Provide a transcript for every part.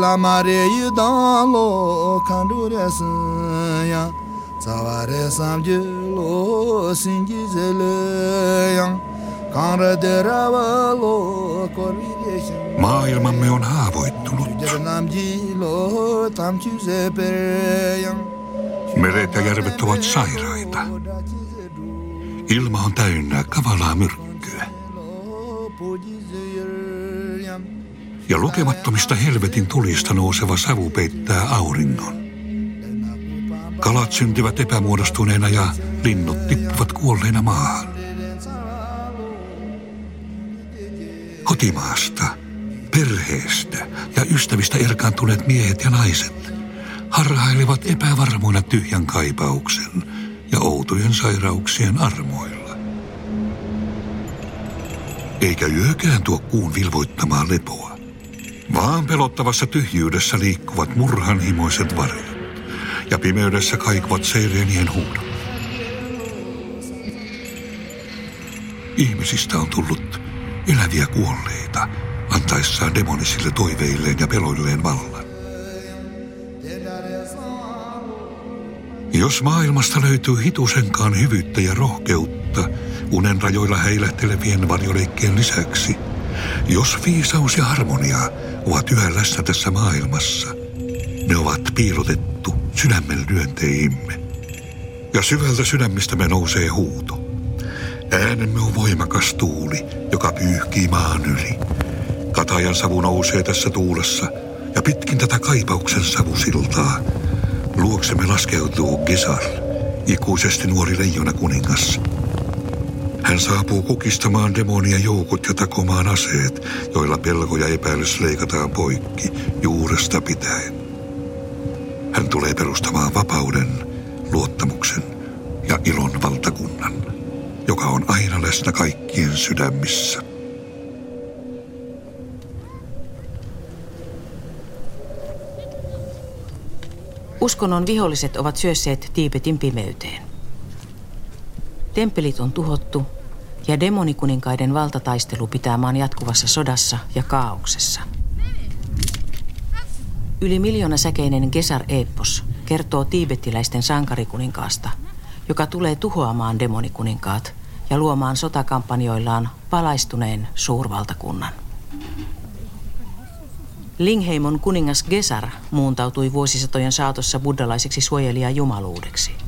la mare yu dan lo kan du re sun ya za wa re sam ju lo sin ji ze le yang Maailmamme on haavoittunut. Meret ja järvet ovat sairaita. Ilma on täynnä kavalaa myrkkyä. Ja lukemattomista helvetin tulista nouseva savu peittää auringon. Kalat syntyvät epämuodostuneena ja linnut tippuvat kuolleina maahan. Kotimaasta, perheestä ja ystävistä erkaantuneet miehet ja naiset harhailevat epävarmoina tyhjän kaipauksen ja outojen sairauksien armoilla. Eikä yökään tuo kuun vilvoittamaa lepoa, vaan pelottavassa tyhjyydessä liikkuvat murhanhimoiset varjot ja pimeydessä kaikuvat seireenien huudot. Ihmisistä on tullut eläviä kuolleita, antaessaan demonisille toiveilleen ja peloilleen vallan. Jos maailmasta löytyy hitusenkaan hyvyyttä ja rohkeutta unen rajoilla heilähtelevien varjoleikkien lisäksi, jos viisaus ja harmonia ovat yhä läsnä tässä maailmassa, ne ovat piilotettu sydämen lyönteihimme. Ja syvältä sydämistämme nousee huuto. Äänemme on voimakas tuuli, joka pyyhkii maan yli. Katajan savu nousee tässä tuulessa ja pitkin tätä kaipauksen savusiltaa luoksemme laskeutuu Gesar, ikuisesti nuori leijona kuningas. Hän saapuu kukistamaan demonia joukot ja takomaan aseet, joilla pelko ja epäilys leikataan poikki juuresta pitäen. Hän tulee perustamaan vapauden, luottamuksen ja ilon valtakunnan, joka on aina läsnä kaikkien sydämissä. Uskonnon viholliset ovat syösseet Tiibetin pimeyteen. Temppelit on tuhottu ja demonikuninkaiden valtataistelu pitää maan jatkuvassa sodassa ja kaauksessa. Yli miljoona säkeinen Gesar Epos kertoo tiibettiläisten sankarikuninkaasta, joka tulee tuhoamaan demonikuninkaat ja luomaan sotakampanjoillaan valaistuneen suurvaltakunnan. Lingheimon kuningas Gesar muuntautui vuosisatojen saatossa buddhalaiseksi suojelija jumaluudeksi.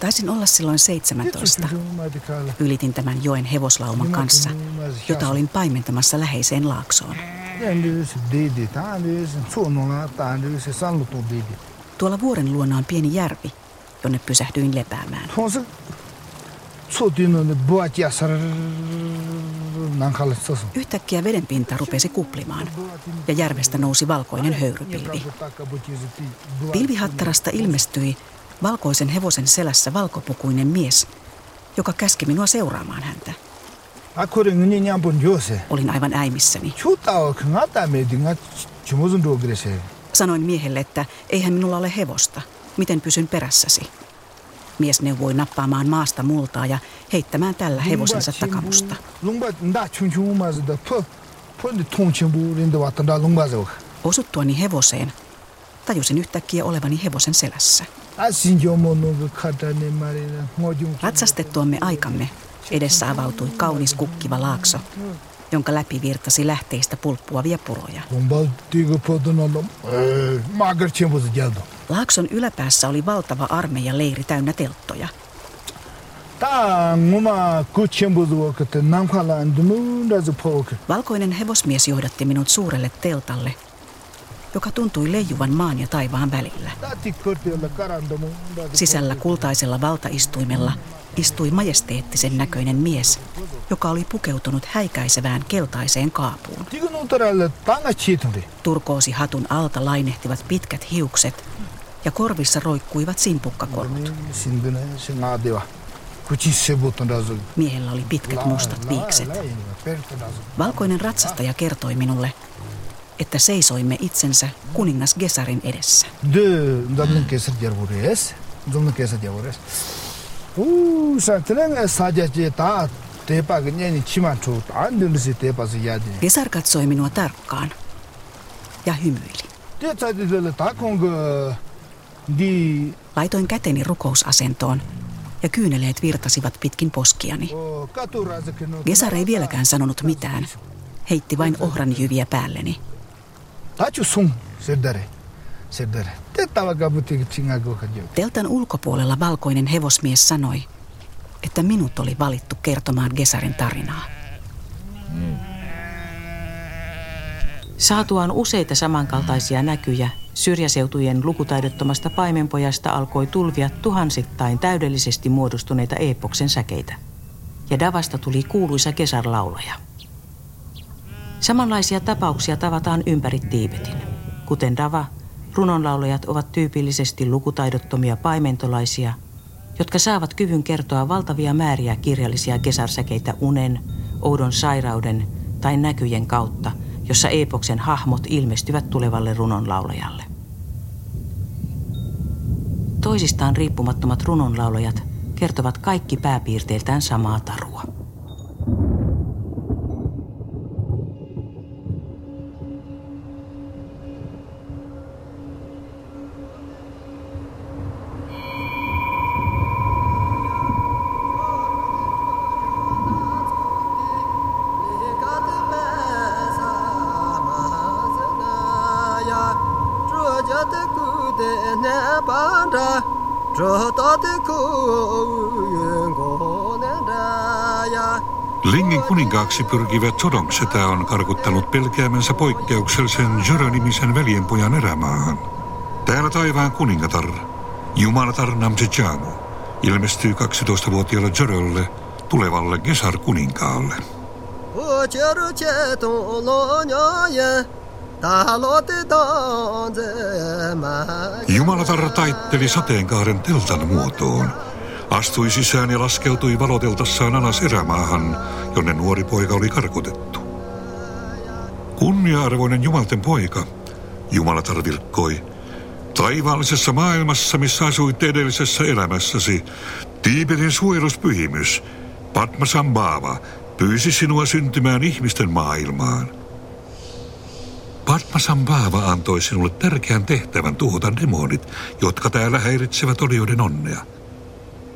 Taisin olla silloin 17. Ylitin tämän joen hevoslauman kanssa, jota olin paimentamassa läheiseen laaksoon. Tuolla vuoren luona on pieni järvi, jonne pysähdyin lepäämään. Yhtäkkiä vedenpinta rupesi kuplimaan ja järvestä nousi valkoinen höyrypilvi. Pilvihattarasta ilmestyi valkoisen hevosen selässä valkopukuinen mies, joka käski minua seuraamaan häntä. Olin aivan äimissäni. Sanoin miehelle, että eihän minulla ole hevosta. Miten pysyn perässäsi? Mies neuvoi nappaamaan maasta multaa ja heittämään tällä hevosensa takamusta. Osuttuani hevoseen tajusin yhtäkkiä olevani hevosen selässä. Ratsastettuamme aikamme edessä avautui kaunis kukkiva laakso, jonka läpi virtasi lähteistä pulppuavia puroja. Laakson yläpäässä oli valtava armeija leiri täynnä telttoja. Valkoinen hevosmies johdatti minut suurelle teltalle, joka tuntui leijuvan maan ja taivaan välillä. Sisällä kultaisella valtaistuimella istui majesteettisen näköinen mies, joka oli pukeutunut häikäisevään keltaiseen kaapuun. Turkoosi hatun alta lainehtivat pitkät hiukset ja korvissa roikkuivat simpukkakorut. Miehellä oli pitkät mustat viikset. Valkoinen ratsastaja kertoi minulle, että seisoimme itsensä kuningas Gesarin edessä. Gesar katsoi minua tarkkaan ja hymyili. Laitoin käteni rukousasentoon ja kyyneleet virtasivat pitkin poskiani. Gesar ei vieläkään sanonut mitään. Heitti vain ohranjyviä päälleni. Teltan ulkopuolella valkoinen hevosmies sanoi, että minut oli valittu kertomaan Gesarin tarinaa. Saatuaan useita samankaltaisia näkyjä, syrjäseutujen lukutaidottomasta paimenpojasta alkoi tulvia tuhansittain täydellisesti muodostuneita eepoksen säkeitä. Ja Davasta tuli kuuluisa kesarlaulaja. Samanlaisia tapauksia tavataan ympäri Tiibetin. Kuten Dava, runonlaulajat ovat tyypillisesti lukutaidottomia paimentolaisia, jotka saavat kyvyn kertoa valtavia määriä kirjallisia kesarsäkeitä unen, oudon sairauden tai näkyjen kautta – jossa epoksen hahmot ilmestyvät tulevalle runonlaulajalle. Toisistaan riippumattomat runonlaulajat kertovat kaikki pääpiirteiltään samaa tarua. Lingin kuninkaaksi pyrkivä Sodongsetä on karkuttanut pelkäämänsä poikkeuksellisen Jörö-nimisen veljenpojan erämaahan. Täällä taivaan kuningatar, Jumalatar Namsejamu, ilmestyy 12-vuotiaalle Jörölle, tulevalle Gesar-kuninkaalle. Jumalatar taitteli sateenkaaren teltan muotoon, astui sisään ja laskeutui valoteltassaan alas erämaahan, jonne nuori poika oli karkotettu. Kunnia-arvoinen Jumalten poika, Jumalatar virkkoi, taivaallisessa maailmassa, missä asuit edellisessä elämässäsi, Tiibetin suojeluspyhimys, Padma Sambhava, pyysi sinua syntymään ihmisten maailmaan. Padmasambhava antoi sinulle tärkeän tehtävän tuhota demonit, jotka täällä häiritsevät olioiden onnea.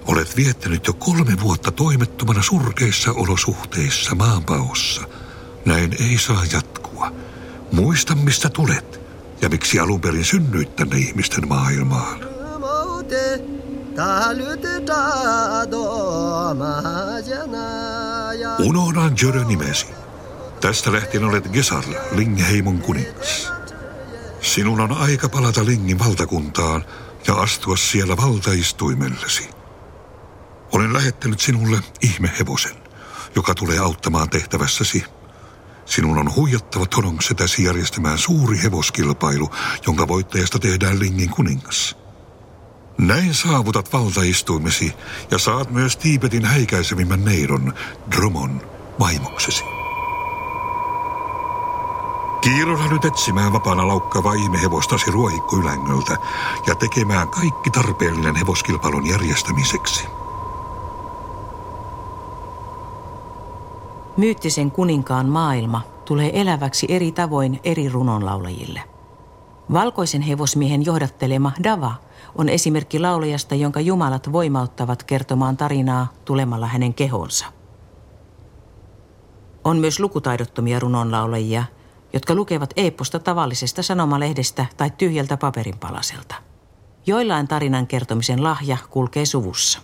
Olet viettänyt jo kolme vuotta toimettomana surkeissa olosuhteissa maanpaossa. Näin ei saa jatkua. Muista, mistä tulet ja miksi alun perin synnyit tänne ihmisten maailmaan. Unohdan Jörö nimesi. Tästä lähtien olet Gesar, Lingheimon kuningas. Sinun on aika palata Lingin valtakuntaan ja astua siellä valtaistuimellesi. Olen lähettänyt sinulle ihmehevosen, joka tulee auttamaan tehtävässäsi. Sinun on huijattava Todongsetäsi järjestämään suuri hevoskilpailu, jonka voittajasta tehdään Lingin kuningas. Näin saavutat valtaistuimesi ja saat myös Tiibetin häikäisevimmän neidon, Dromon, vaimoksesi. Kiirolla nyt etsimään vapaana laukkaavaa ihmehevostasi ruohikkoylängöltä ja tekemään kaikki tarpeellinen hevoskilpailun järjestämiseksi. Myyttisen kuninkaan maailma tulee eläväksi eri tavoin eri runonlaulajille. Valkoisen hevosmiehen johdattelema Dava on esimerkki laulajasta, jonka jumalat voimauttavat kertomaan tarinaa tulemalla hänen kehonsa. On myös lukutaidottomia runonlaulajia – jotka lukevat eeposta tavallisesta sanomalehdestä tai tyhjältä paperinpalaselta. Joillain tarinan kertomisen lahja kulkee suvussa.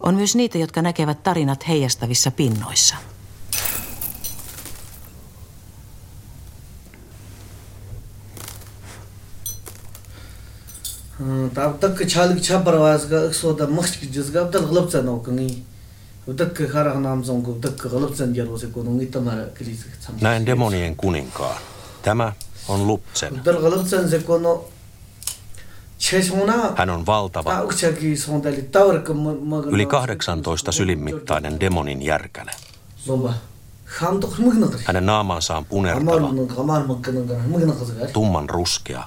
On myös niitä, jotka näkevät tarinat heijastavissa pinnoissa. तब तक छाल की छाप परवाज का so the मख्त की जिसका अब तक गलब चा näin Näen demonien kuninkaan. Tämä on Luptsen. Hän on valtava, yli 18 sylinmittainen demonin järkäle. Hänen naamansa on punertava, tumman ruskea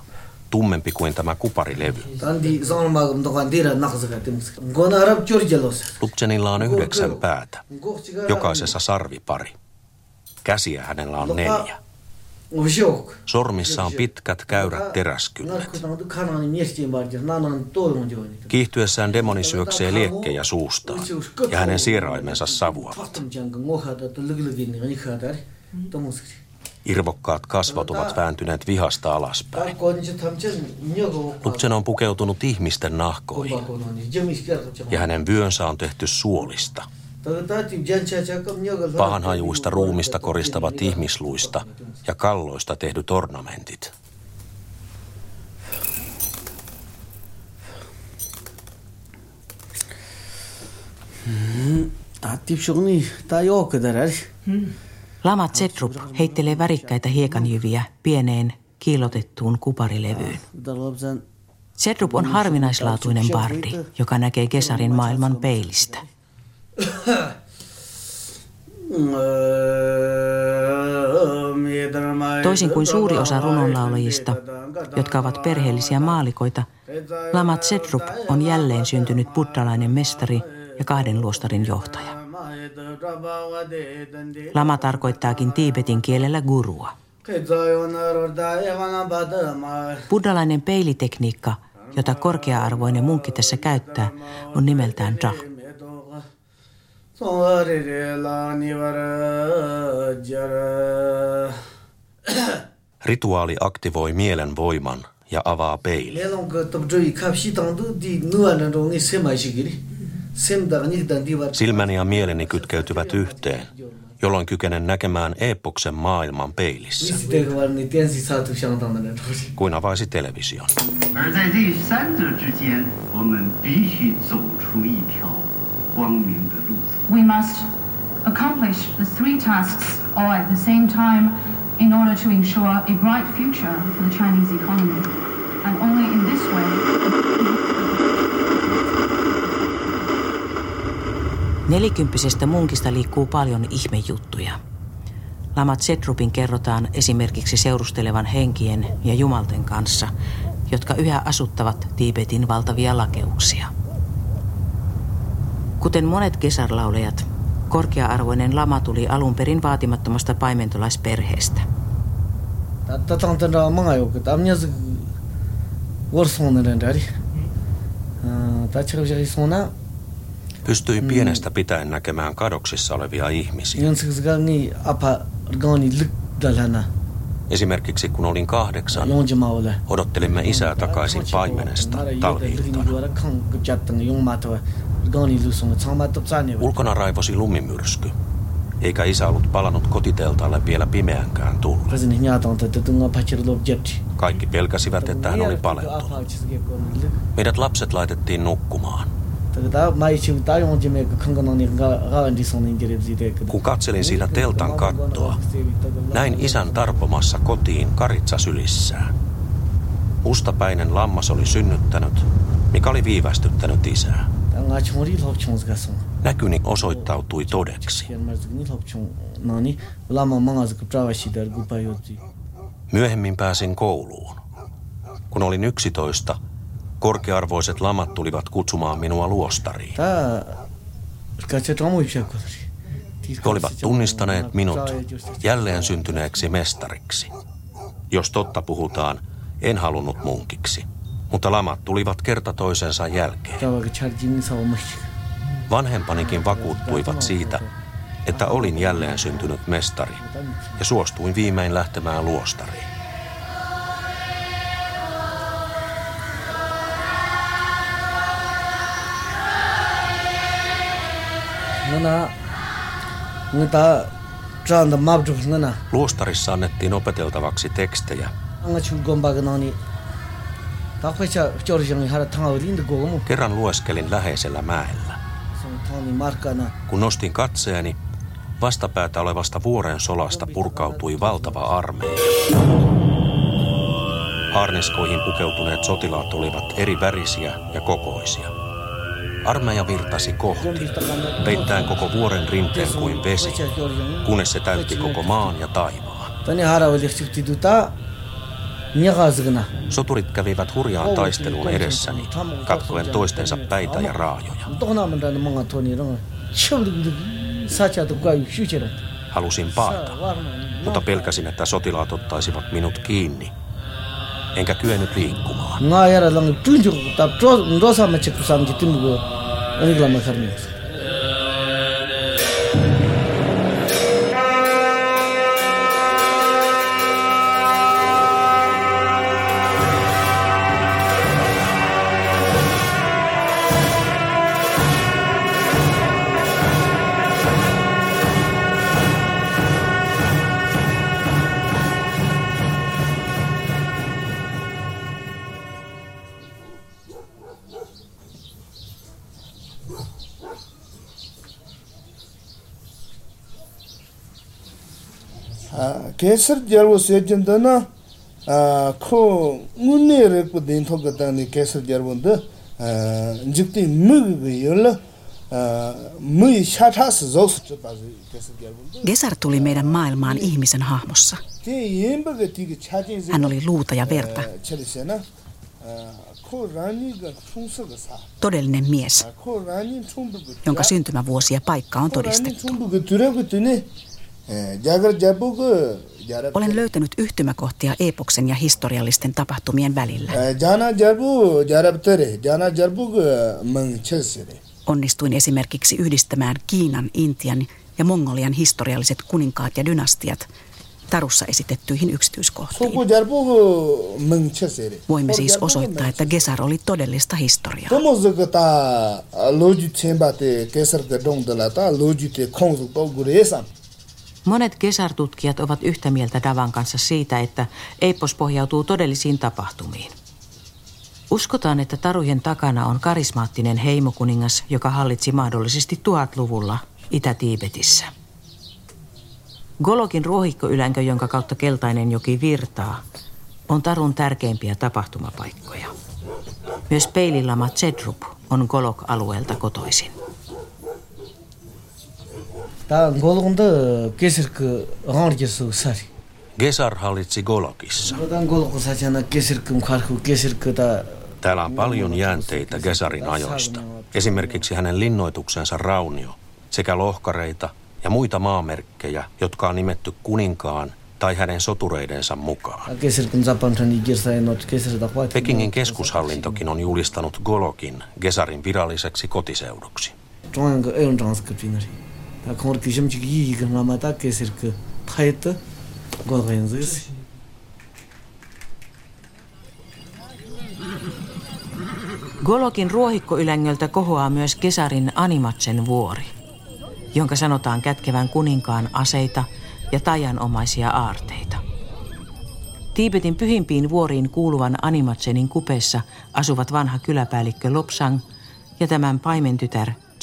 tummempi kuin tämä kuparilevy. Lupchenilla on yhdeksän päätä, jokaisessa sarvipari. Käsiä hänellä on neljä. Sormissa on pitkät käyrät teräskynnet. Kiihtyessään demoni syöksee liekkejä suustaan ja hänen sieraimensa savuavat. Irvokkaat kasvot ovat vääntyneet vihasta alaspäin. Lupsen on pukeutunut ihmisten nahkoihin ja hänen vyönsä on tehty suolista. Pahanhajuista ruumista koristavat ihmisluista ja kalloista tehdyt ornamentit. Lama Zedrup heittelee värikkäitä hiekanjyviä pieneen kiilotettuun kuparilevyyn. Zedrup on harvinaislaatuinen bardi, joka näkee kesarin maailman peilistä. Toisin kuin suuri osa runonlaulajista, jotka ovat perheellisiä maalikoita, Lama Zedrup on jälleen syntynyt buddhalainen mestari ja kahden luostarin johtaja. Lama tarkoittaakin Tiibetin kielellä gurua. Buddhalainen peilitekniikka, jota korkea-arvoinen munkki tässä käyttää, on nimeltään Dra. Rituaali aktivoi mielen voiman ja avaa peilin. Silmäni ja mieleni kytkeytyvät yhteen, jolloin kykenen näkemään Eepoksen maailman peilissä. Kuin avaisi television. We must accomplish the three tasks all at the same time in order to ensure a bright future for the Chinese economy. And only in this way Nelikymppisestä munkista liikkuu paljon ihmejuttuja. Lama Zedrupin kerrotaan esimerkiksi seurustelevan henkien ja jumalten kanssa, jotka yhä asuttavat Tiibetin valtavia lakeuksia. Kuten monet kesarlaulejat, korkea-arvoinen lama tuli alun perin vaatimattomasta paimentolaisperheestä. Pystyin pienestä pitäen näkemään kadoksissa olevia ihmisiä. Esimerkiksi kun olin kahdeksan, odottelimme isää takaisin paimenesta talvi Ulkona raivosi lumimyrsky, eikä isä ollut palannut kotiteltaalle vielä pimeänkään tullut. Kaikki pelkäsivät, että hän oli palentunut. Meidät lapset laitettiin nukkumaan. Kun katselin siitä teltan kattoa, näin isän tarpomassa kotiin karitsa sylissään. Mustapäinen lammas oli synnyttänyt, mikä oli viivästyttänyt isää. Näkyni osoittautui todeksi. Myöhemmin pääsin kouluun. Kun olin 11, korkearvoiset lamat tulivat kutsumaan minua luostariin. He olivat tunnistaneet minut jälleen syntyneeksi mestariksi. Jos totta puhutaan, en halunnut munkiksi mutta lamat tulivat kerta toisensa jälkeen. Vanhempanikin vakuuttuivat siitä, että olin jälleen syntynyt mestari ja suostuin viimein lähtemään luostariin. Luostarissa annettiin opeteltavaksi tekstejä, Kerran lueskelin läheisellä mäellä. Kun nostin katseeni, vastapäätä olevasta vuoren solasta purkautui valtava armeija. Harniskoihin pukeutuneet sotilaat olivat eri värisiä ja kokoisia. Armeija virtasi kohti, peittäen koko vuoren rinteen kuin vesi, kunnes se täytti koko maan ja taivaan. Soturit kävivät hurjaan taisteluun edessäni, katkoen toistensa päitä ja raajoja. Halusin paeta, mutta pelkäsin, että sotilaat ottaisivat minut kiinni. Enkä kyennyt liikkumaan. Kesar jarwo sejen da na ko ngune re ku din thok da ni kesar jarwo da jikti mug yola mui shatha se zo su ba kesar jarwo Gesar tuli meidän maailmaan ihmisen hahmossa. Hän oli luuta ja verta. Todellinen mies, jonka syntymävuosi ja paikka on todistettu. Olen löytänyt yhtymäkohtia epoksen ja historiallisten tapahtumien välillä. Onnistuin esimerkiksi yhdistämään Kiinan, Intian ja Mongolian historialliset kuninkaat ja dynastiat tarussa esitettyihin yksityiskohtiin. Voimme siis osoittaa, että Gesar oli todellista historiaa. Monet kesartutkijat ovat yhtä mieltä Davan kanssa siitä, että Eipos pohjautuu todellisiin tapahtumiin. Uskotaan, että tarujen takana on karismaattinen heimokuningas, joka hallitsi mahdollisesti tuhatluvulla Itä-Tiibetissä. Golokin ruohikkoylänkö, jonka kautta keltainen joki virtaa, on Tarun tärkeimpiä tapahtumapaikkoja. Myös peililama Zedrup on Golok-alueelta kotoisin. Gesar hallitsi Golokissa. Täällä on paljon jäänteitä Gesarin ajoista. Esimerkiksi hänen linnoituksensa raunio sekä lohkareita ja muita maamerkkejä, jotka on nimetty kuninkaan tai hänen sotureidensa mukaan. Pekingin keskushallintokin on julistanut Golokin Gesarin viralliseksi kotiseuduksi. Golokin ruohikkoylängöltä kohoaa myös Kesarin Animatsen vuori jonka sanotaan kätkevän kuninkaan aseita ja tajanomaisia aarteita. Tiibetin pyhimpiin vuoriin kuuluvan Animatsenin kupeessa asuvat vanha kyläpäällikkö Lopsang ja tämän paimentytär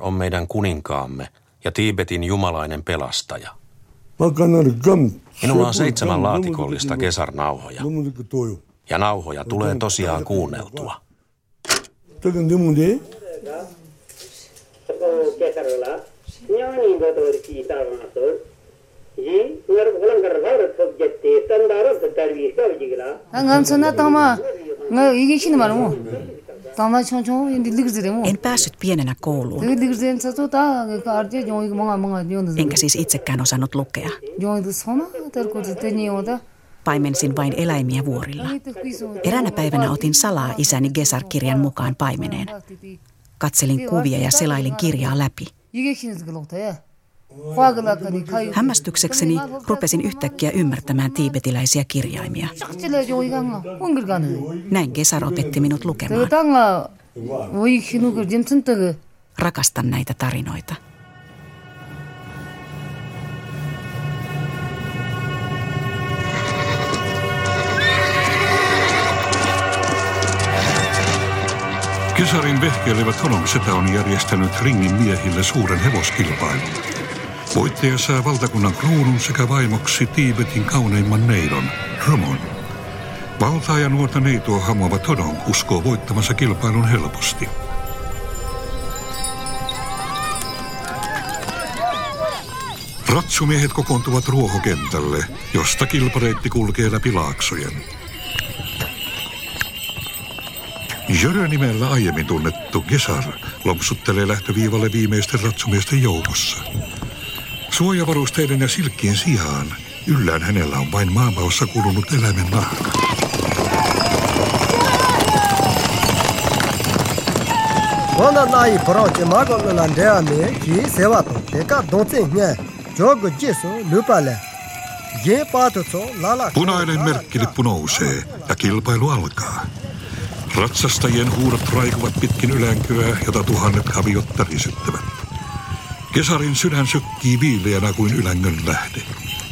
on meidän kuninkaamme ja Tiibetin jumalainen pelastaja. Minulla on seitsemän laatikollista kesarnauhoja. Ja nauhoja tulee tosiaan kuunneltua. Ngam tama, en päässyt pienenä kouluun. Enkä siis itsekään osannut lukea. Paimensin vain eläimiä vuorilla. Eräänä päivänä otin salaa isäni Gesar-kirjan mukaan paimeneen. Katselin kuvia ja selailin kirjaa läpi. Hämmästyksekseni rupesin yhtäkkiä ymmärtämään tiibetiläisiä kirjaimia. Näin Gesar opetti minut lukemaan. Rakastan näitä tarinoita. Kesarin vehkeilevät Honomsetä on järjestänyt ringin miehille suuren hevoskilpailun. Voittaja saa valtakunnan kruunun sekä vaimoksi Tiibetin kauneimman neidon, Romon. Valtaa ja nuorta neitoa hamuava Todong uskoo voittamansa kilpailun helposti. Ratsumiehet kokoontuvat ruohokentälle, josta kilpareitti kulkee läpi laaksojen. Jörö-nimellä aiemmin tunnettu Gesar lompsuttelee lähtöviivalle viimeisten ratsumiesten joukossa. Suojavarusteiden ja silkkien sijaan yllään hänellä on vain maanpaossa kulunut eläimen nahka. Nai proche mago lan dea me ki sewa to teka donse nye jogo jiso lupale. Je pato so lala. Punainen merkkilippu nousee ja kilpailu alkaa. Ratsastajien huudot raikuvat pitkin ylänkyä, jota tuhannet kaviot tärisyttävät. Kesarin sydän sykkii viileänä kuin ylängön lähde,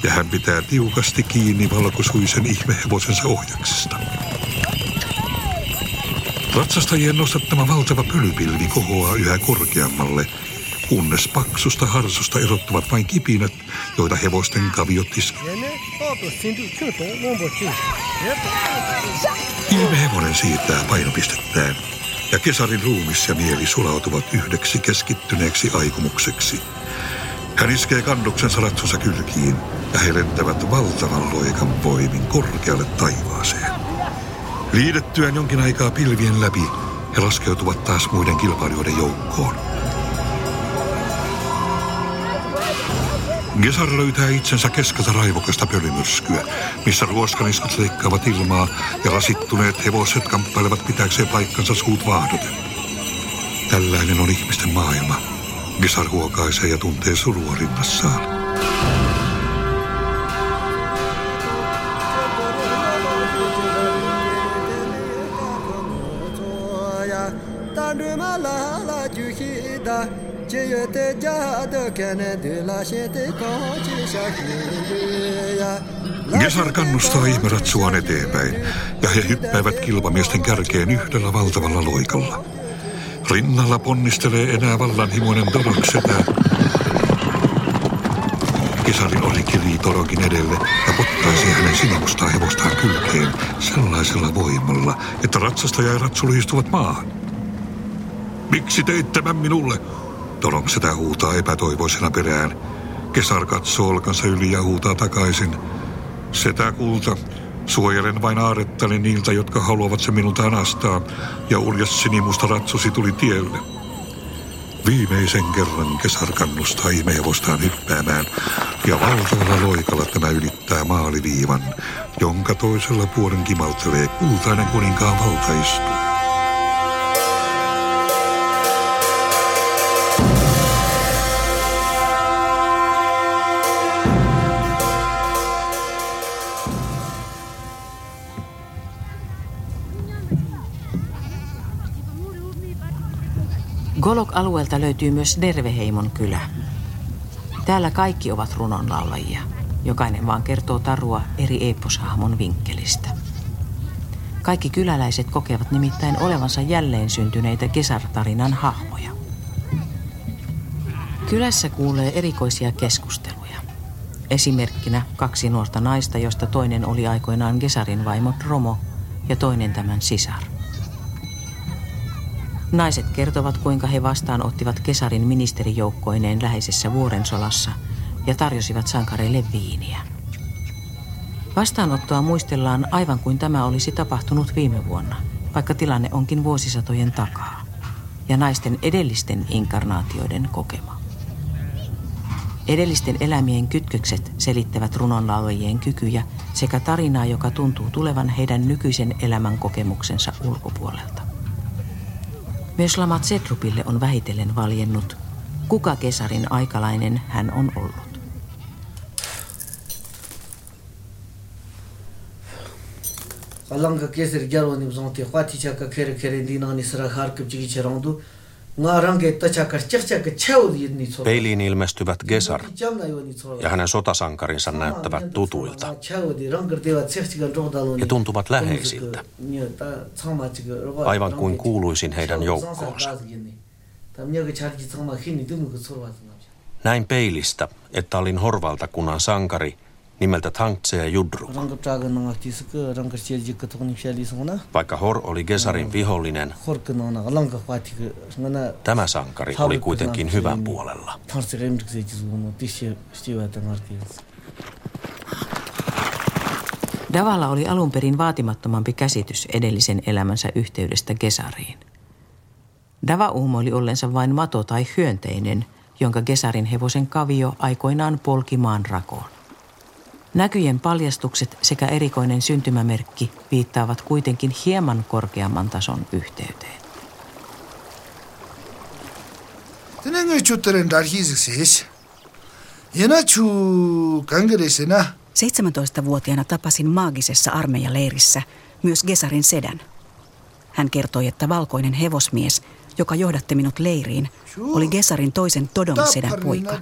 ja hän pitää tiukasti kiinni valkosuisen ihmehevosensa ohjaksista. Ratsastajien nostattama valtava pölypilvi kohoaa yhä korkeammalle, kunnes paksusta harsusta erottuvat vain kipinät, joita hevosten kaviot iskevät. Ilmehevonen siirtää painopistettään, ja kesarin ruumis ja mieli sulautuvat yhdeksi keskittyneeksi aikomukseksi. Hän iskee kannuksensa ratsunsa kylkiin, ja he lentävät valtavan loikan voimin korkealle taivaaseen. Liidettyään jonkin aikaa pilvien läpi, he laskeutuvat taas muiden kilpailijoiden joukkoon. Gesar löytää itsensä keskeltä raivokasta pölymyrskyä, missä ruoskaniskut leikkaavat ilmaa ja rasittuneet hevoset kamppailevat pitääkseen paikkansa suut vaahdoten. Tällainen on ihmisten maailma. Gesar huokaisee ja tuntee surua rinnassaan. Gesar kannustaa ihmeratsuaan eteenpäin, ja he hyppäävät kilpamiesten kärkeen yhdellä valtavalla loikalla. Rinnalla ponnistelee enää vallanhimoinen Doroksetä. Kesarin ohi kirii Torokin edelle ja pottaisi hänen sinimustaa hevostaan kylkeen sellaisella voimalla, että ratsastaja ja ratsu maahan. Miksi teit tämän minulle? Tolong sitä huutaa epätoivoisena perään. Kesar katsoo olkansa yli ja huutaa takaisin. Setä kulta, suojelen vain aarettani niiltä, jotka haluavat se minulta anastaa, ja uljas sinimusta ratsusi tuli tielle. Viimeisen kerran kesar kannustaa ihmehevostaan hyppäämään, ja valtavalla loikalla tämä ylittää maaliviivan, jonka toisella puolen kimaltelee kultainen kuninkaan valtaistu. Golok-alueelta löytyy myös Derveheimon kylä. Täällä kaikki ovat runonlaulajia. Jokainen vaan kertoo tarua eri eeposhahmon vinkkelistä. Kaikki kyläläiset kokevat nimittäin olevansa jälleen syntyneitä kesartarinan hahmoja. Kylässä kuulee erikoisia keskusteluja. Esimerkkinä kaksi nuorta naista, josta toinen oli aikoinaan Gesarin vaimo Romo ja toinen tämän sisar. Naiset kertovat, kuinka he vastaanottivat kesarin ministerijoukkoineen läheisessä vuorensolassa ja tarjosivat sankareille viiniä. Vastaanottoa muistellaan aivan kuin tämä olisi tapahtunut viime vuonna, vaikka tilanne onkin vuosisatojen takaa ja naisten edellisten inkarnaatioiden kokema. Edellisten elämien kytkökset selittävät runonlaulajien kykyjä sekä tarinaa, joka tuntuu tulevan heidän nykyisen elämän kokemuksensa ulkopuolelta. Myös Lama Zedrupille on vähitellen valjennut, Kuka kesarin aikalainen hän on ollut? Alanga kesir gyaro ni bzonti khwati chaka khere khere dinani sara chigi Peiliin ilmestyvät Gesar ja hänen sotasankarinsa näyttävät tutuilta. ja tuntuvat läheisiltä, aivan kuin kuuluisin heidän joukkoonsa. Näin peilistä, että olin Horvaltakunnan sankari nimeltä Tangtse Judru. Vaikka Hor oli Gesarin vihollinen, tämä sankari oli kuitenkin hyvän puolella. Davalla oli alun perin vaatimattomampi käsitys edellisen elämänsä yhteydestä Gesariin. Dava uumoili ollensa vain mato tai hyönteinen, jonka Gesarin hevosen kavio aikoinaan polki maan rakoon. Näkyjen paljastukset sekä erikoinen syntymämerkki viittaavat kuitenkin hieman korkeamman tason yhteyteen. Tänään chuttaren darhisik siis. Jena chu kangeresena. 17-vuotiaana tapasin maagisessa armeijaleirissä myös Gesarin sedän. Hän kertoi, että valkoinen hevosmies, joka johdatti minut leiriin, oli Gesarin toisen Todon sedän poika.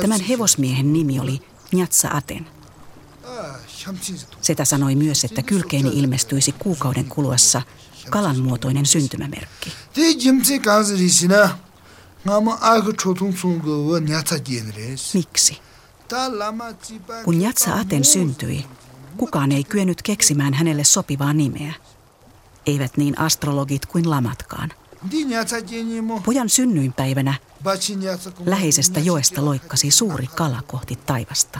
Tämän hevosmiehen nimi oli Njatsa Aten. Setä sanoi myös, että kylkeeni ilmestyisi kuukauden kuluessa kalanmuotoinen syntymämerkki. Miksi? Kun Njatsa Aten syntyi, kukaan ei kyennyt keksimään hänelle sopivaa nimeä. Eivät niin astrologit kuin lamatkaan. Pojan synnyinpäivänä läheisestä joesta loikkasi suuri kala kohti taivasta.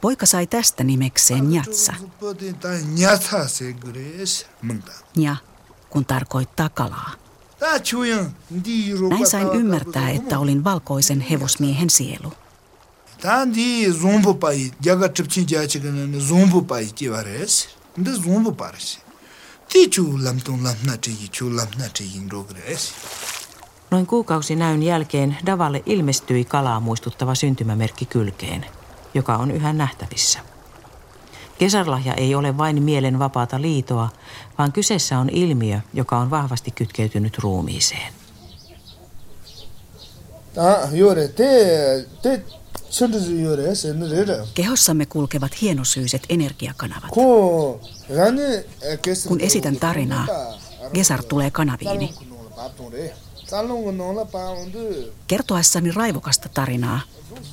Poika sai tästä nimekseen Njatsa. Ja kun tarkoittaa kalaa. Näin sain ymmärtää, että olin valkoisen hevosmiehen sielu. Tandi zumbu pai, jaga tripchin jachigan zumbu pai kivares. Nda zumbu parisi. Ti chu lamtung lamna chi chu chi indogres. Noin kuukausi näyn jälkeen Davalle ilmestyi kalaa muistuttava syntymämerkki kylkeen, joka on yhä nähtävissä. Kesarlahja ei ole vain mielen vapaata liitoa, vaan kyseessä on ilmiö, joka on vahvasti kytkeytynyt ruumiiseen. Ah, juuri, te, te Kehossamme kulkevat hienosyiset energiakanavat. Kun esitän tarinaa, Gesar tulee kanaviini. Kertoessani raivokasta tarinaa,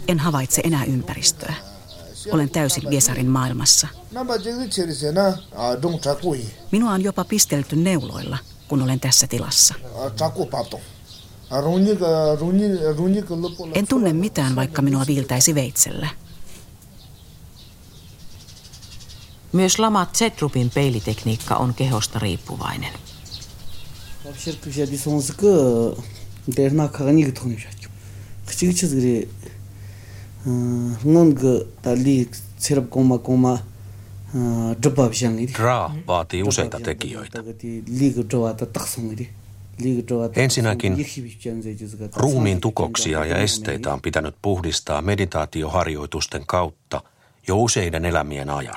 en havaitse enää ympäristöä. Olen täysin Gesarin maailmassa. Minua on jopa pistelty neuloilla, kun olen tässä tilassa. En tunne mitään, vaikka minua viiltäisi veitsellä. Myös Lama Zetrupin peilitekniikka on kehosta riippuvainen. Dra vaatii useita tekijöitä. Ensinnäkin ruumiin tukoksia ja esteitä on pitänyt puhdistaa meditaatioharjoitusten kautta jo useiden elämien ajan.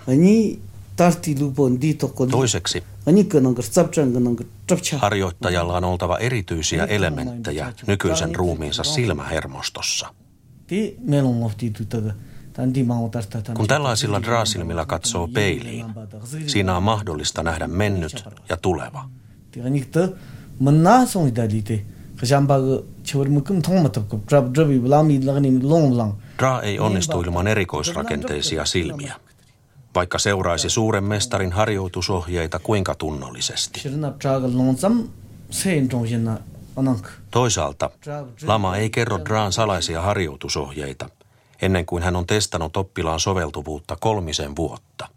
Toiseksi harjoittajalla on oltava erityisiä elementtejä nykyisen ruumiinsa silmähermostossa. Kun tällaisilla draasilmilla katsoo peiliin, siinä on mahdollista nähdä mennyt ja tuleva. Dra ei onnistu ilman erikoisrakenteisia silmiä, vaikka seuraisi suuren mestarin harjoitusohjeita kuinka tunnollisesti. Toisaalta Lama ei kerro Draan salaisia harjoitusohjeita ennen kuin hän on testannut oppilaan soveltuvuutta kolmisen vuotta.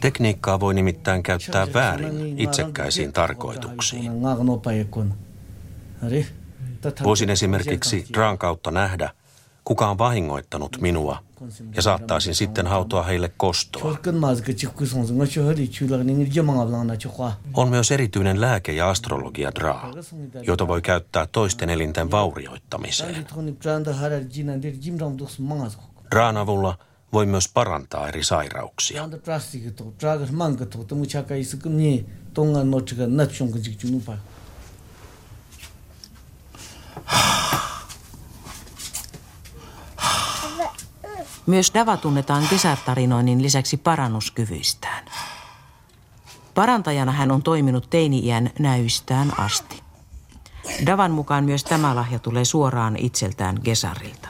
Tekniikkaa voi nimittäin käyttää väärin itsekkäisiin tarkoituksiin. Voisin esimerkiksi Draan kautta nähdä, kuka on vahingoittanut minua ja saattaisin sitten hautoa heille kostoa. On myös erityinen lääke- ja astrologia-draa, jota voi käyttää toisten elinten vaurioittamiseen. Draan avulla voi myös parantaa eri sairauksia. Myös Dava tunnetaan kesätarinoinnin lisäksi parannuskyvyistään. Parantajana hän on toiminut teini-iän näystään asti. Davan mukaan myös tämä lahja tulee suoraan itseltään Gesarilta.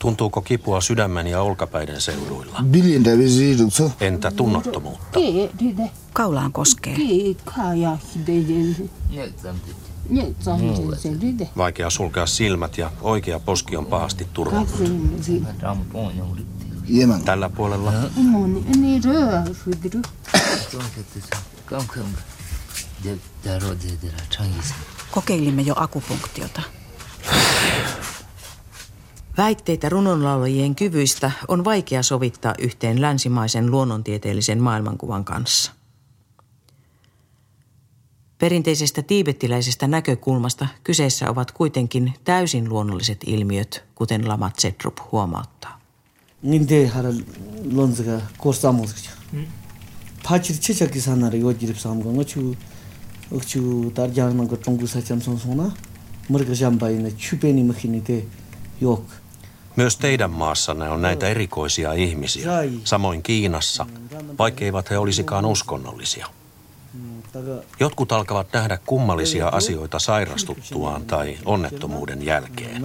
Tuntuuko kipua sydämen ja olkapäiden seuduilla? Entä tunnottomuutta? Kaulaan koskee. Vaikea sulkea silmät ja oikea poski on pahasti turvautunut. Tällä puolella? Kokeilimme jo akupunktiota. Väitteitä runonlaulajien kyvyistä on vaikea sovittaa yhteen länsimaisen luonnontieteellisen maailmankuvan kanssa. Perinteisestä tiibettiläisestä näkökulmasta kyseessä ovat kuitenkin täysin luonnolliset ilmiöt, kuten Lama Zedrup huomauttaa. Te yok. Myös teidän maassanne on näitä erikoisia ihmisiä, samoin Kiinassa, vaikkeivat he olisikaan uskonnollisia. Jotkut alkavat nähdä kummallisia asioita sairastuttuaan tai onnettomuuden jälkeen.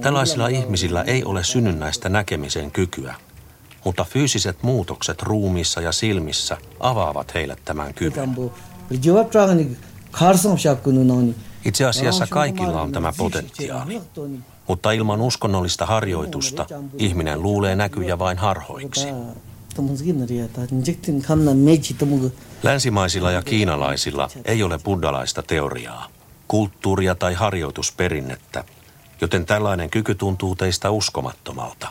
Tällaisilla ihmisillä ei ole synnynnäistä näkemisen kykyä, mutta fyysiset muutokset ruumiissa ja silmissä avaavat heille tämän kyvyn. Itse asiassa kaikilla on tämä potentiaali, mutta ilman uskonnollista harjoitusta ihminen luulee näkyjä vain harhoiksi. Länsimaisilla ja kiinalaisilla ei ole buddhalaista teoriaa, kulttuuria tai harjoitusperinnettä, joten tällainen kyky tuntuu teistä uskomattomalta.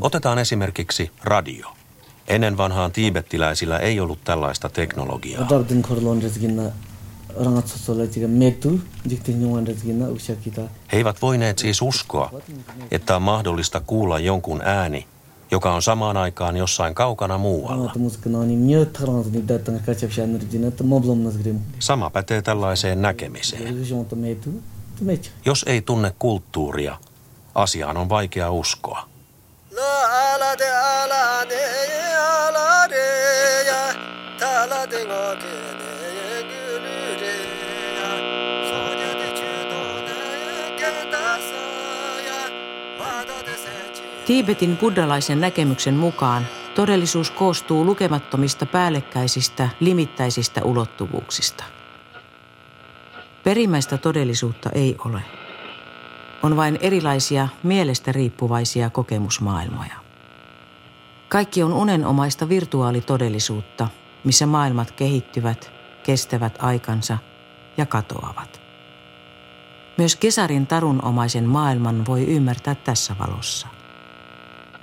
Otetaan esimerkiksi radio. Ennen vanhaan tiibettiläisillä ei ollut tällaista teknologiaa. He eivät voineet siis uskoa, että on mahdollista kuulla jonkun ääni, joka on samaan aikaan jossain kaukana muualla. Sama pätee tällaiseen näkemiseen. Jos ei tunne kulttuuria, asiaan on vaikea uskoa. Tiibetin buddhalaisen näkemyksen mukaan todellisuus koostuu lukemattomista päällekkäisistä, limittäisistä ulottuvuuksista. Perimmäistä todellisuutta ei ole. On vain erilaisia mielestä riippuvaisia kokemusmaailmoja. Kaikki on unenomaista virtuaalitodellisuutta, missä maailmat kehittyvät, kestävät aikansa ja katoavat. Myös kesarin tarunomaisen maailman voi ymmärtää tässä valossa.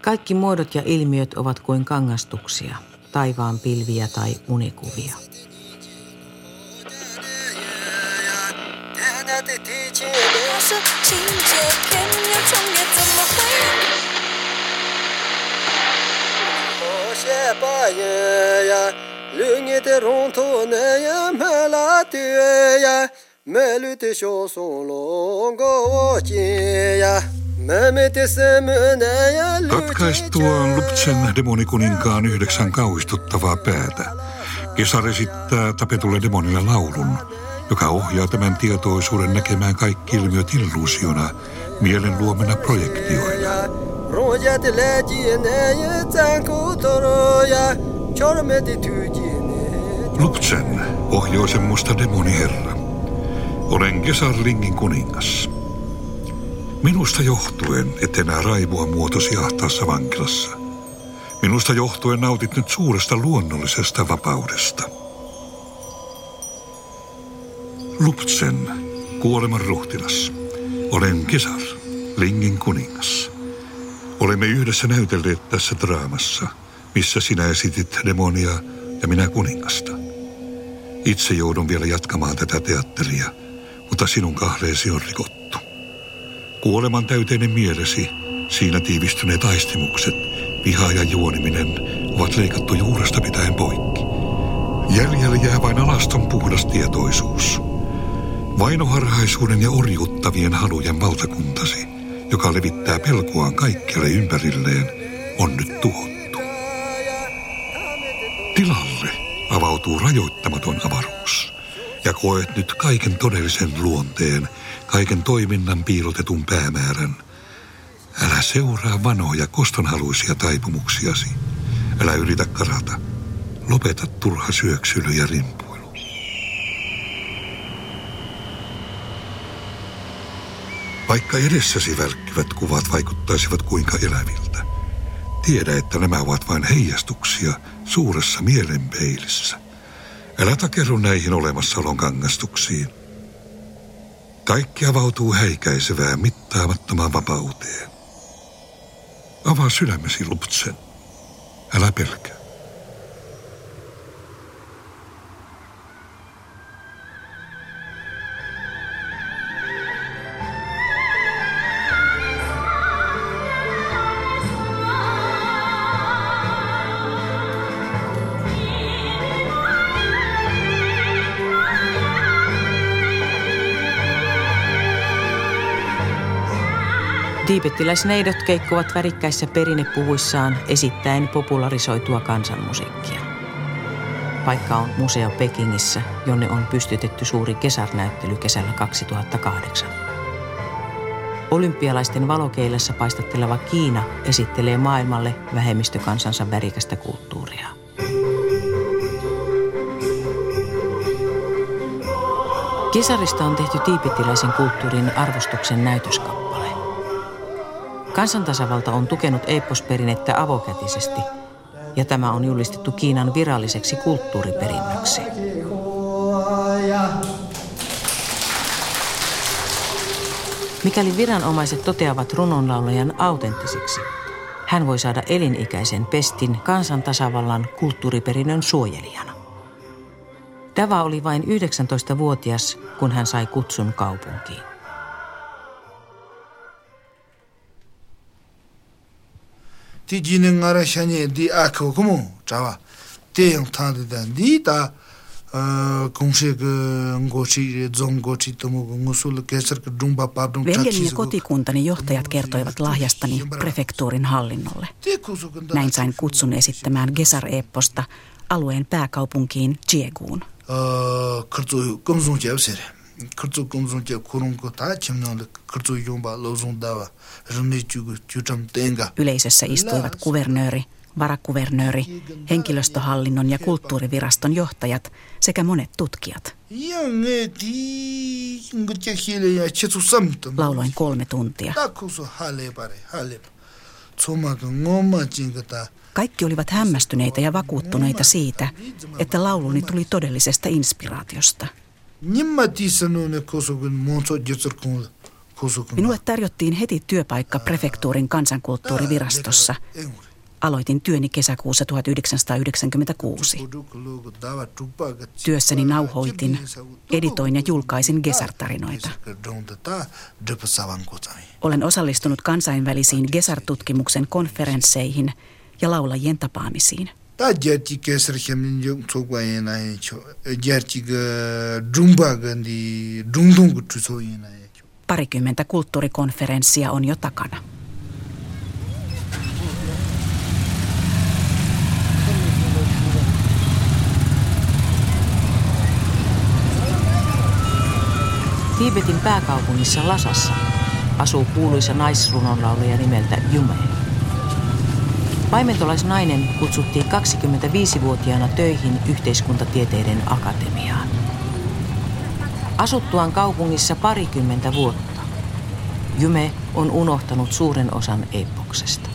Kaikki muodot ja ilmiöt ovat kuin kangastuksia, taivaan pilviä tai unikuvia. Katkaistuaan Luptsen demonikuninkaan yhdeksän kauhistuttavaa päätä, Kesar esittää tapetulle demonille laulun, joka ohjaa tämän tietoisuuden näkemään kaikki ilmiöt illuusiona, mielen luomena projektioina. Luptsen, pohjoisen musta demoniherra. Olen Gesarlingin kuningas. Minusta johtuen et enää raivoa muotosi ahtaassa vankilassa. Minusta johtuen nautit nyt suuresta luonnollisesta vapaudesta. Luptsen, kuoleman ruhtinas. Olen Kesar, Lingin kuningas. Olemme yhdessä näytelleet tässä draamassa, missä sinä esitit demonia ja minä kuningasta. Itse joudun vielä jatkamaan tätä teatteria, mutta sinun kahleesi on rikottu. Kuoleman täyteinen mielesi, siinä tiivistyneet aistimukset, viha ja juoniminen ovat leikattu juuresta pitäen poikki. Jäljellä jää vain alaston puhdas tietoisuus. Vainoharhaisuuden ja orjuuttavien halujen valtakuntasi, joka levittää pelkoaan kaikkialle ympärilleen, on nyt tuhottu. Tilalle avautuu rajoittamaton avaruus, ja koet nyt kaiken todellisen luonteen, kaiken toiminnan piilotetun päämäärän. Älä seuraa vanoja kostonhaluisia taipumuksiasi. Älä yritä karata. Lopeta turha syöksyly ja rimpuilu. Vaikka edessäsi välkkyvät kuvat vaikuttaisivat kuinka eläviltä, tiedä, että nämä ovat vain heijastuksia suuressa mielenpeilissä. Älä takerru näihin olemassaolon kangastuksiin. Kaikki avautuu häikäisevään mittaamattomaan vapauteen. Avaa sydämesi, Luptsen. Älä pelkää. Tiibettiläisneidot keikkovat värikkäissä perinnepuvuissaan esittäen popularisoitua kansanmusiikkia. Paikka on museo Pekingissä, jonne on pystytetty suuri kesarnäyttely kesällä 2008. Olympialaisten valokeilassa paistatteleva Kiina esittelee maailmalle vähemmistökansansa värikästä kulttuuria. Kesarista on tehty tiipetiläisen kulttuurin arvostuksen näytöskappale. Kansantasavalta on tukenut eepposperinnettä avokätisesti, ja tämä on julistettu Kiinan viralliseksi kulttuuriperinnöksi. Mikäli viranomaiset toteavat runonlaulajan autenttisiksi, hän voi saada elinikäisen pestin kansantasavallan kulttuuriperinnön suojelijana. Dava oli vain 19-vuotias, kun hän sai kutsun kaupunkiin. Di jini ngara shanye di akho kumu chawa. Te dan. Di ta gongshe ke ngochi zongochi tomu ngusul kesar ke Veljeni ja kotikuntani johtajat kertoivat lahjastani prefektuurin hallinnolle. Näin sain kutsun esittämään Gesar-epposta alueen pääkaupunkiin. Kurtsu Kurtsu kumsun jeb kurunko taa chimnaan kurtsu yumba lozun dawa. Yleisössä istuivat kuvernööri, varakuvernööri, henkilöstöhallinnon ja kulttuuriviraston johtajat sekä monet tutkijat. Lauloin kolme tuntia. Kaikki olivat hämmästyneitä ja vakuuttuneita siitä, että lauluni tuli todellisesta inspiraatiosta. Minulle tarjottiin heti työpaikka prefektuurin kansankulttuurivirastossa. Aloitin työni kesäkuussa 1996. Työssäni nauhoitin, editoin ja julkaisin Gesar-tarinoita. Olen osallistunut kansainvälisiin Gesar-tutkimuksen konferensseihin ja laulajien tapaamisiin. Parikymmentä kulttuurikonferenssia on jo takana. Tiibetin pääkaupungissa Lasassa asuu kuuluisa naisrunonlaulaja nimeltä Jume. Paimentolaisnainen kutsuttiin 25-vuotiaana töihin yhteiskuntatieteiden akatemiaan. Asuttuaan kaupungissa parikymmentä vuotta, Jyme on unohtanut suuren osan epoksesta.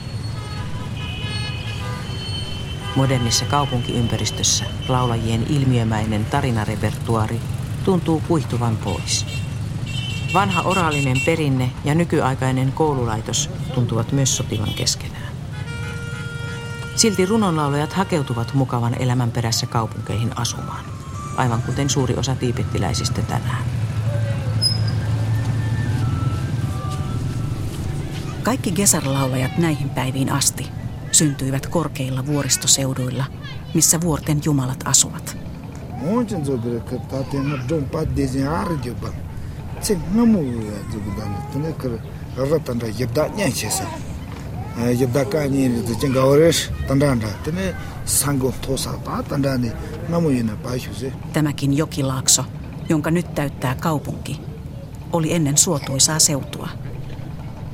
Modernissa kaupunkiympäristössä laulajien ilmiömäinen tarinarepertuari tuntuu kuihtuvan pois. Vanha oraalinen perinne ja nykyaikainen koululaitos tuntuvat myös sotivan keskenään. Silti runonlaulajat hakeutuvat mukavan elämän perässä kaupunkeihin asumaan, aivan kuten suuri osa tiipettiläisistä tänään. Kaikki gesarlaulajat näihin päiviin asti syntyivät korkeilla vuoristoseuduilla, missä vuorten jumalat asuvat. Tämäkin jokilaakso, jonka nyt täyttää kaupunki, oli ennen suotuisaa seutua –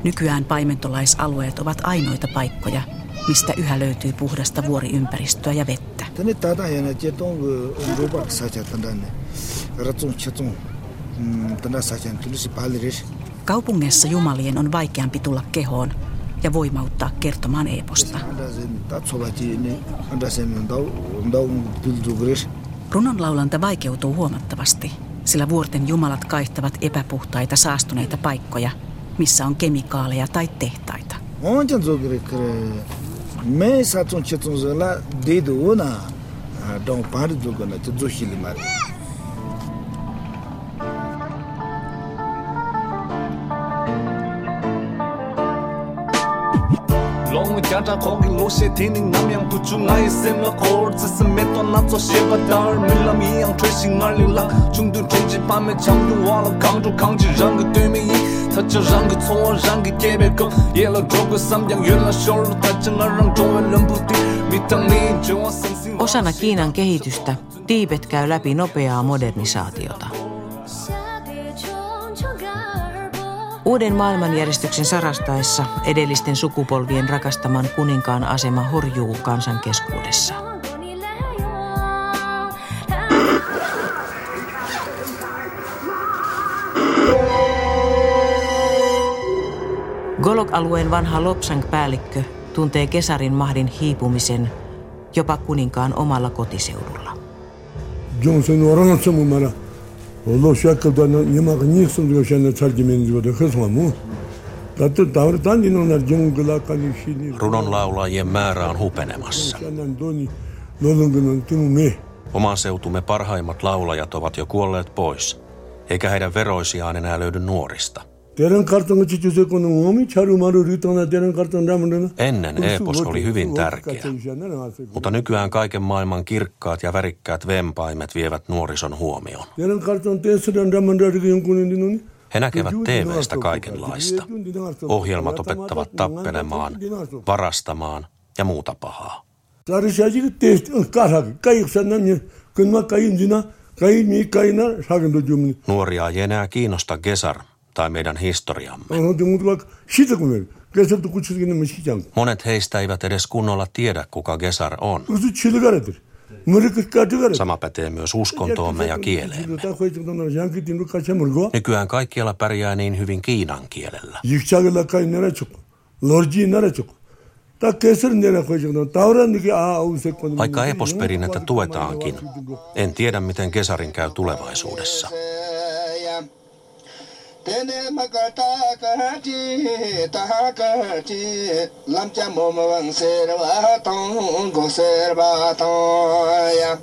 Nykyään paimentolaisalueet ovat ainoita paikkoja, mistä yhä löytyy puhdasta vuoriympäristöä ja vettä. Kaupungissa jumalien on vaikeampi tulla kehoon ja voimauttaa kertomaan eposta. Runonlaulanta vaikeutuu huomattavasti, sillä vuorten jumalat kaihtavat epäpuhtaita saastuneita paikkoja – missä on kemikaaleja tai tehtaita. Me satun chetun la dedu na don 나자 거기 로시 디닝 남양 부추 나이 셈나 코르츠 스메토 나초 쉐바 다르 밀람 이양 트레싱 알릴라 중둔 제지 밤에 장류 와라 강조 강지 랑그 되미 타치 랑그 초어 랑그 개베고 옐로 드로그 삼장 율라 쇼르 타치 나랑 조엘 럼부티 미탕니 조어 생싱 오샤나 kiinan kehitystä tiibet käy läpi nopeaa modernisaatiota Uuden maailmanjärjestyksen sarastaessa edellisten sukupolvien rakastaman kuninkaan asema horjuu kansan keskuudessa. Golok-alueen vanha Lopsang-päällikkö tuntee kesarin mahdin hiipumisen jopa kuninkaan omalla kotiseudulla. Johnson Olo shakabda na nyamaka nyiksun dhiyo shana charji menziwada khaswa mu. Tattu tavratan inonar jungla kani shini. Runon laulajien määrä on hupenemassa. Oman seutumme parhaimmat laulajat ovat jo kuolleet pois, eikä heidän veroisiaan enää löydy nuorista. Ennen epos oli hyvin tärkeä, mutta nykyään kaiken maailman kirkkaat ja värikkäät vempaimet vievät nuorison huomioon. He näkevät TVstä kaikenlaista. Ohjelmat opettavat tappelemaan, varastamaan ja muuta pahaa. Nuoria ei enää kiinnosta Gesar tai meidän historiamme. Monet heistä eivät edes kunnolla tiedä, kuka Gesar on. Sama pätee myös uskontoomme ja kieleemme. Nykyään kaikkialla pärjää niin hyvin kiinan kielellä. Vaikka eposperinnettä tuetaankin, en tiedä miten kesarin käy tulevaisuudessa. tene makata kati taha kati lamcha mom wang serva tong go serva tong ya.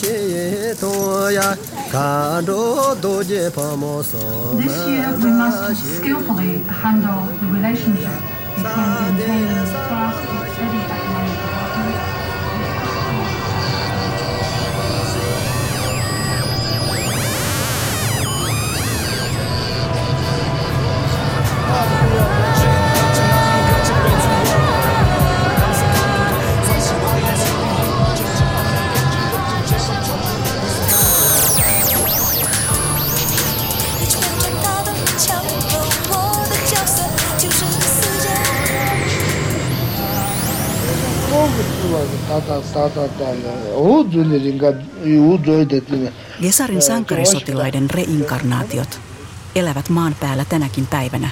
chi to ya ka do do je pa mo so this year we must skillfully handle the relationship between the Gesarin sankarisotilaiden reinkarnaatiot elävät maan päällä tänäkin päivänä.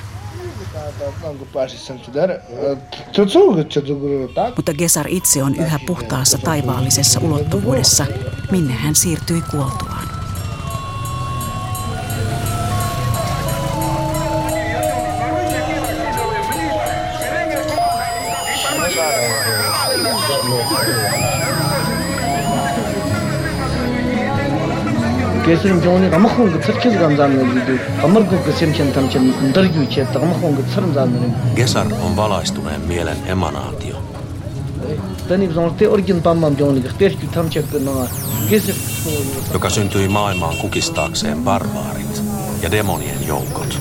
Mutta Gesar itse on yhä puhtaassa taivaallisessa ulottuvuudessa, minne hän siirtyi kuoltuaan. Kesirim chungni kama khunga tsir kis gamzaan nalidu, kamar kukka simchen tamchen ndargyu chetta kama khunga tsirin zaan nalidu. Gesar on valaistuneen mielen emanaatio. Tänib zonte orgin pammam chungni khtehky tamchekka naa. Kesir... Joka syntyi maailmaan kukistaakseen barbaarit ja demonien joukot.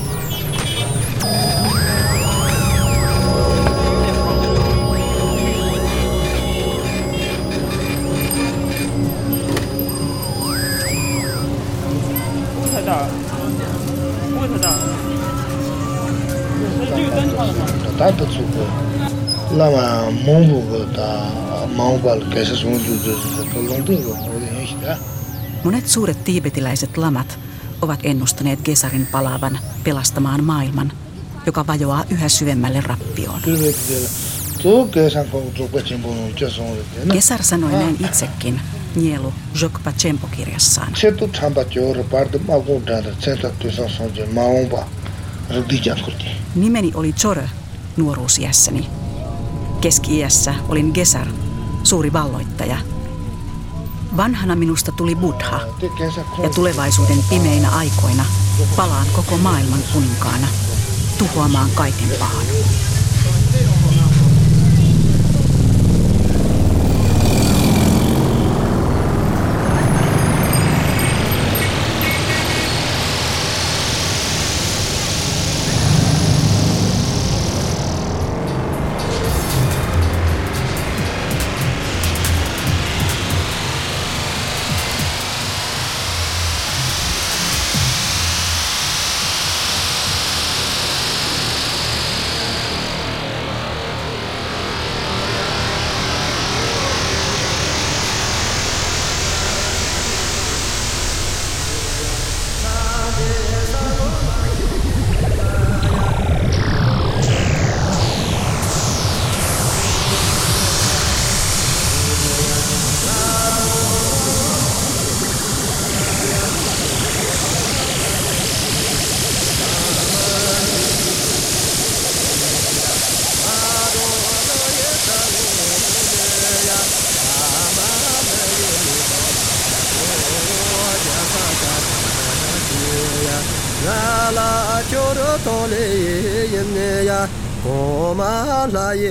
Monet suuret tiibetiläiset lamat ovat ennustaneet Gesarin palaavan pelastamaan maailman, joka vajoaa yhä syvemmälle rappioon. Gesar sanoi näin itsekin Nielu Jokpa Chempo-kirjassaan. Nimeni oli Chore nuoruusiässäni. Keski-iässä olin Gesar, suuri valloittaja. Vanhana minusta tuli Buddha, ja tulevaisuuden pimeinä aikoina palaan koko maailman kuninkaana, tuhoamaan kaiken pahan.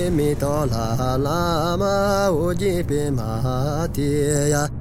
mi to la la ma u ji pe ma ti ya.